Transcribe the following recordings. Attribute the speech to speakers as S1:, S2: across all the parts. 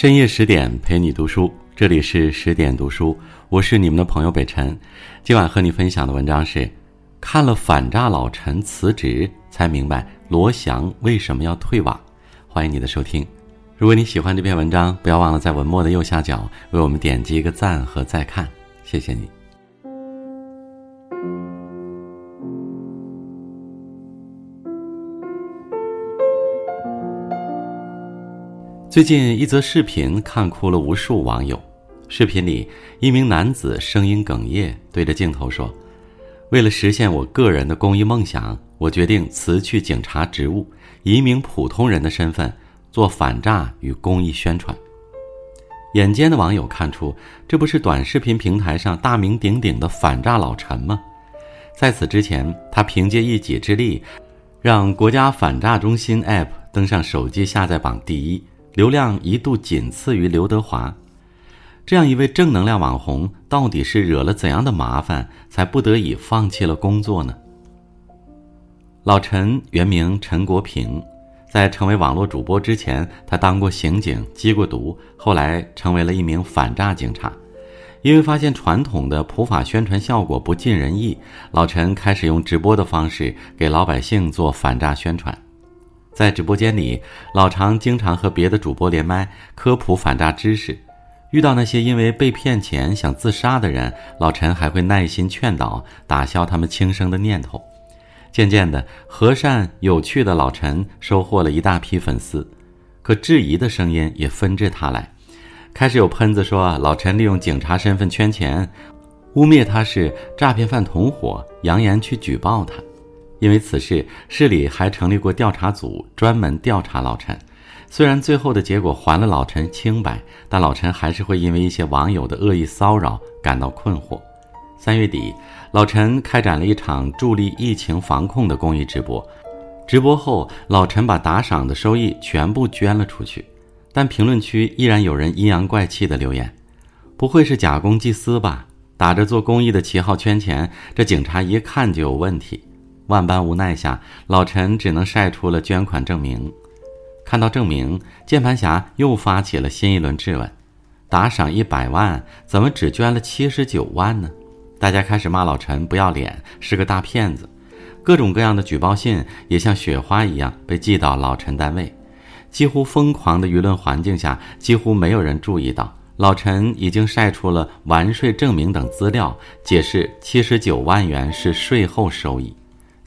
S1: 深夜十点陪你读书，这里是十点读书，我是你们的朋友北辰。今晚和你分享的文章是：看了反诈老陈辞职，才明白罗翔为什么要退网。欢迎你的收听。如果你喜欢这篇文章，不要忘了在文末的右下角为我们点击一个赞和再看，谢谢你。最近一则视频看哭了无数网友。视频里，一名男子声音哽咽，对着镜头说：“为了实现我个人的公益梦想，我决定辞去警察职务，以一名普通人的身份做反诈与公益宣传。”眼尖的网友看出，这不是短视频平台上大名鼎鼎的反诈老陈吗？在此之前，他凭借一己之力，让国家反诈中心 App 登上手机下载榜第一。流量一度仅次于刘德华，这样一位正能量网红，到底是惹了怎样的麻烦，才不得已放弃了工作呢？老陈原名陈国平，在成为网络主播之前，他当过刑警，缉过毒，后来成为了一名反诈警察。因为发现传统的普法宣传效果不尽人意，老陈开始用直播的方式给老百姓做反诈宣传。在直播间里，老常经常和别的主播连麦科普反诈知识。遇到那些因为被骗钱想自杀的人，老陈还会耐心劝导，打消他们轻生的念头。渐渐的，和善有趣的老陈收获了一大批粉丝。可质疑的声音也纷至沓来，开始有喷子说老陈利用警察身份圈钱，污蔑他是诈骗犯同伙，扬言去举报他。因为此事，市里还成立过调查组，专门调查老陈。虽然最后的结果还了老陈清白，但老陈还是会因为一些网友的恶意骚扰感到困惑。三月底，老陈开展了一场助力疫情防控的公益直播。直播后，老陈把打赏的收益全部捐了出去，但评论区依然有人阴阳怪气的留言：“不会是假公济私吧？打着做公益的旗号圈钱，这警察一看就有问题。”万般无奈下，老陈只能晒出了捐款证明。看到证明，键盘侠又发起了新一轮质问：打赏一百万，怎么只捐了七十九万呢？大家开始骂老陈不要脸，是个大骗子。各种各样的举报信也像雪花一样被寄到老陈单位。几乎疯狂的舆论环境下，几乎没有人注意到老陈已经晒出了完税证明等资料，解释七十九万元是税后收益。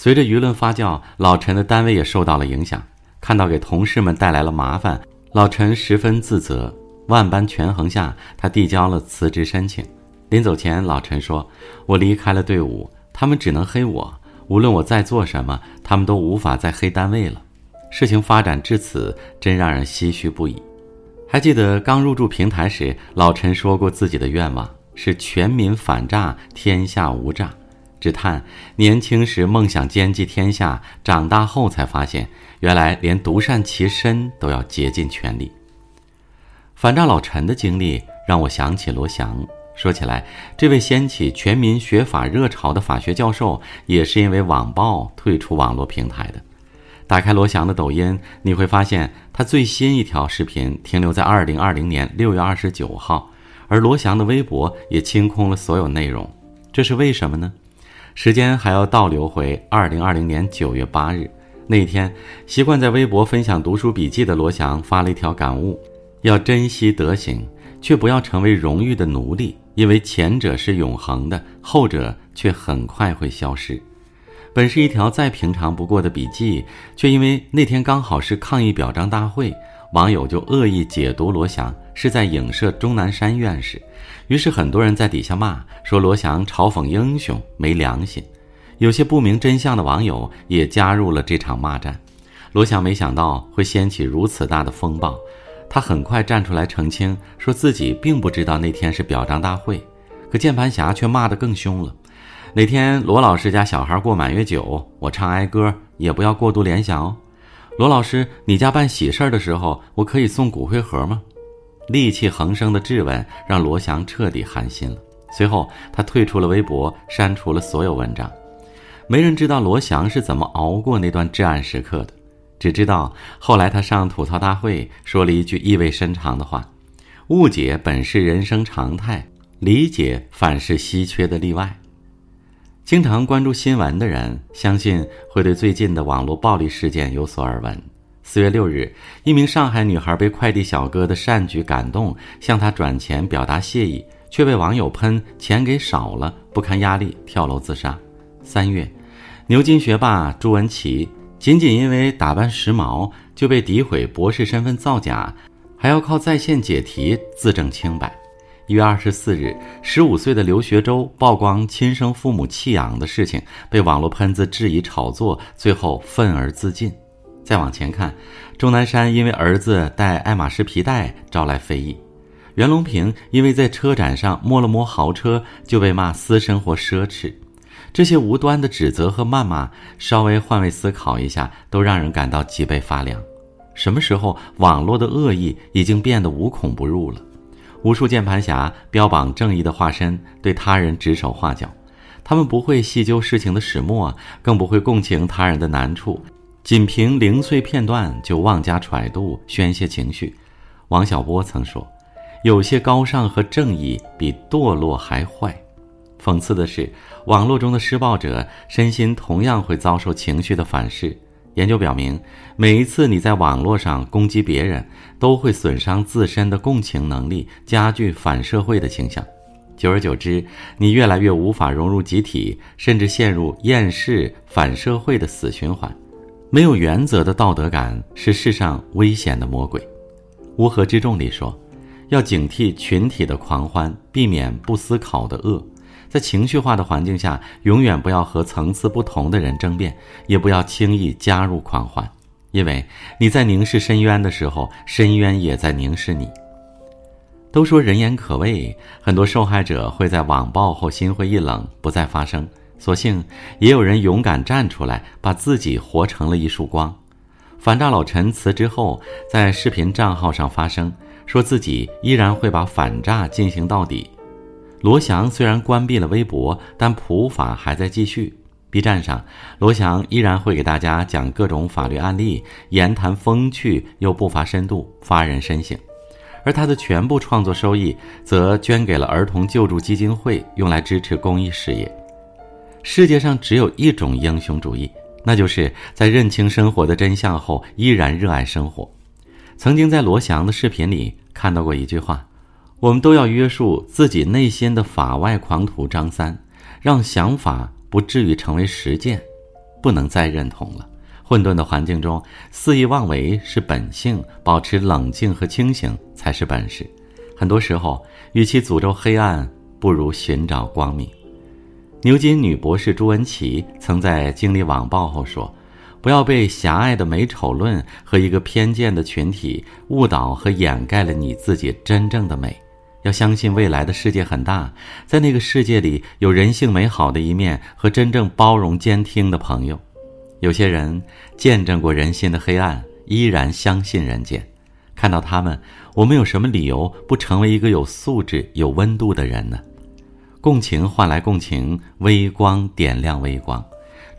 S1: 随着舆论发酵，老陈的单位也受到了影响。看到给同事们带来了麻烦，老陈十分自责。万般权衡下，他递交了辞职申请。临走前，老陈说：“我离开了队伍，他们只能黑我。无论我在做什么，他们都无法再黑单位了。”事情发展至此，真让人唏嘘不已。还记得刚入驻平台时，老陈说过自己的愿望是全民反诈，天下无诈。只叹年轻时梦想兼济天下，长大后才发现，原来连独善其身都要竭尽全力。反诈老陈的经历让我想起罗翔。说起来，这位掀起全民学法热潮的法学教授，也是因为网暴退出网络平台的。打开罗翔的抖音，你会发现他最新一条视频停留在二零二零年六月二十九号，而罗翔的微博也清空了所有内容。这是为什么呢？时间还要倒流回二零二零年九月八日那天，习惯在微博分享读书笔记的罗翔发了一条感悟：要珍惜德行，却不要成为荣誉的奴隶，因为前者是永恒的，后者却很快会消失。本是一条再平常不过的笔记，却因为那天刚好是抗议表彰大会，网友就恶意解读罗翔是在影射钟南山院士。于是很多人在底下骂说罗翔嘲讽英雄没良心，有些不明真相的网友也加入了这场骂战。罗翔没想到会掀起如此大的风暴，他很快站出来澄清，说自己并不知道那天是表彰大会。可键盘侠却骂得更凶了：哪天罗老师家小孩过满月酒，我唱哀歌也不要过度联想哦。罗老师，你家办喜事儿的时候，我可以送骨灰盒吗？戾气横生的质问让罗翔彻底寒心了。随后，他退出了微博，删除了所有文章。没人知道罗翔是怎么熬过那段至暗时刻的，只知道后来他上吐槽大会说了一句意味深长的话：“误解本是人生常态，理解反是稀缺的例外。经常关注新闻的人，相信会对最近的网络暴力事件有所耳闻。四月六日，一名上海女孩被快递小哥的善举感动，向他转钱表达谢意，却被网友喷钱给少了，不堪压力跳楼自杀。三月，牛津学霸朱文琪仅仅因为打扮时髦就被诋毁博士身份造假，还要靠在线解题自证清白。一月二十四日，十五岁的刘学周曝光亲生父母弃养的事情，被网络喷子质疑炒作，最后愤而自尽。再往前看，钟南山因为儿子戴爱马仕皮带招来非议；袁隆平因为在车展上摸了摸豪车就被骂私生活奢侈。这些无端的指责和谩骂，稍微换位思考一下，都让人感到脊背发凉。什么时候网络的恶意已经变得无孔不入了？无数键盘侠标榜正义的化身，对他人指手画脚，他们不会细究事情的始末，更不会共情他人的难处。仅凭零碎片段就妄加揣度、宣泄情绪。王小波曾说：“有些高尚和正义比堕落还坏。”讽刺的是，网络中的施暴者身心同样会遭受情绪的反噬。研究表明，每一次你在网络上攻击别人，都会损伤自身的共情能力，加剧反社会的倾向。久而久之，你越来越无法融入集体，甚至陷入厌世、反社会的死循环。没有原则的道德感是世上危险的魔鬼。乌合之众里说，要警惕群体的狂欢，避免不思考的恶。在情绪化的环境下，永远不要和层次不同的人争辩，也不要轻易加入狂欢，因为你在凝视深渊的时候，深渊也在凝视你。都说人言可畏，很多受害者会在网暴后心灰意冷，不再发声。所幸，也有人勇敢站出来，把自己活成了一束光。反诈老陈辞职后，在视频账号上发声，说自己依然会把反诈进行到底。罗翔虽然关闭了微博，但普法还在继续。B 站上，罗翔依然会给大家讲各种法律案例，言谈风趣又不乏深度，发人深省。而他的全部创作收益，则捐给了儿童救助基金会，用来支持公益事业。世界上只有一种英雄主义，那就是在认清生活的真相后，依然热爱生活。曾经在罗翔的视频里看到过一句话：“我们都要约束自己内心的法外狂徒张三，让想法不至于成为实践。不能再认同了。混沌的环境中，肆意妄为是本性，保持冷静和清醒才是本事。很多时候，与其诅咒黑暗，不如寻找光明。”牛津女博士朱文琪曾在经历网暴后说：“不要被狭隘的美丑论和一个偏见的群体误导和掩盖了你自己真正的美。要相信未来的世界很大，在那个世界里有人性美好的一面和真正包容兼听的朋友。有些人见证过人心的黑暗，依然相信人间。看到他们，我们有什么理由不成为一个有素质、有温度的人呢？”共情换来共情，微光点亮微光。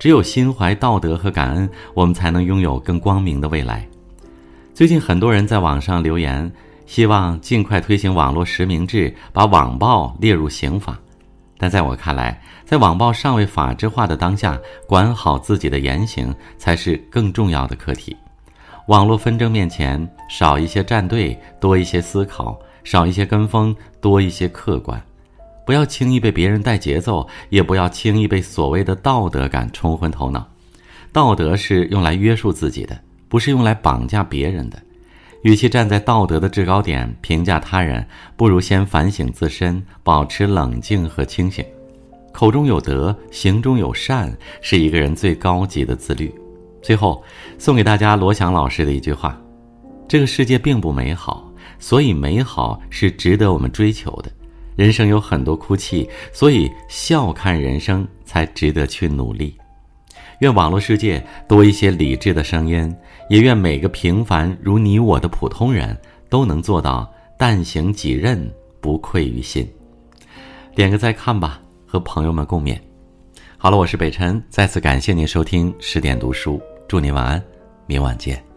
S1: 只有心怀道德和感恩，我们才能拥有更光明的未来。最近很多人在网上留言，希望尽快推行网络实名制，把网暴列入刑法。但在我看来，在网暴尚未法制化的当下，管好自己的言行才是更重要的课题。网络纷争面前，少一些站队，多一些思考；少一些跟风，多一些客观。不要轻易被别人带节奏，也不要轻易被所谓的道德感冲昏头脑。道德是用来约束自己的，不是用来绑架别人的。与其站在道德的制高点评价他人，不如先反省自身，保持冷静和清醒。口中有德，行中有善，是一个人最高级的自律。最后，送给大家罗翔老师的一句话：这个世界并不美好，所以美好是值得我们追求的。人生有很多哭泣，所以笑看人生才值得去努力。愿网络世界多一些理智的声音，也愿每个平凡如你我的普通人都能做到但行己任，不愧于心。点个再看吧，和朋友们共勉。好了，我是北辰，再次感谢您收听十点读书，祝您晚安，明晚见。